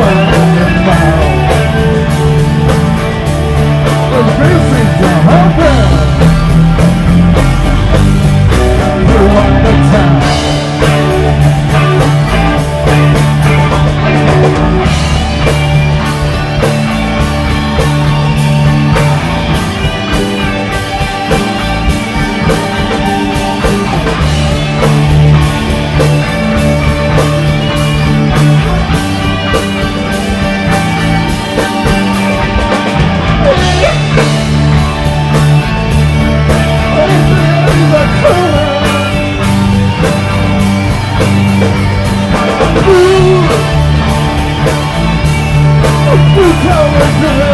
To show us the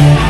났다.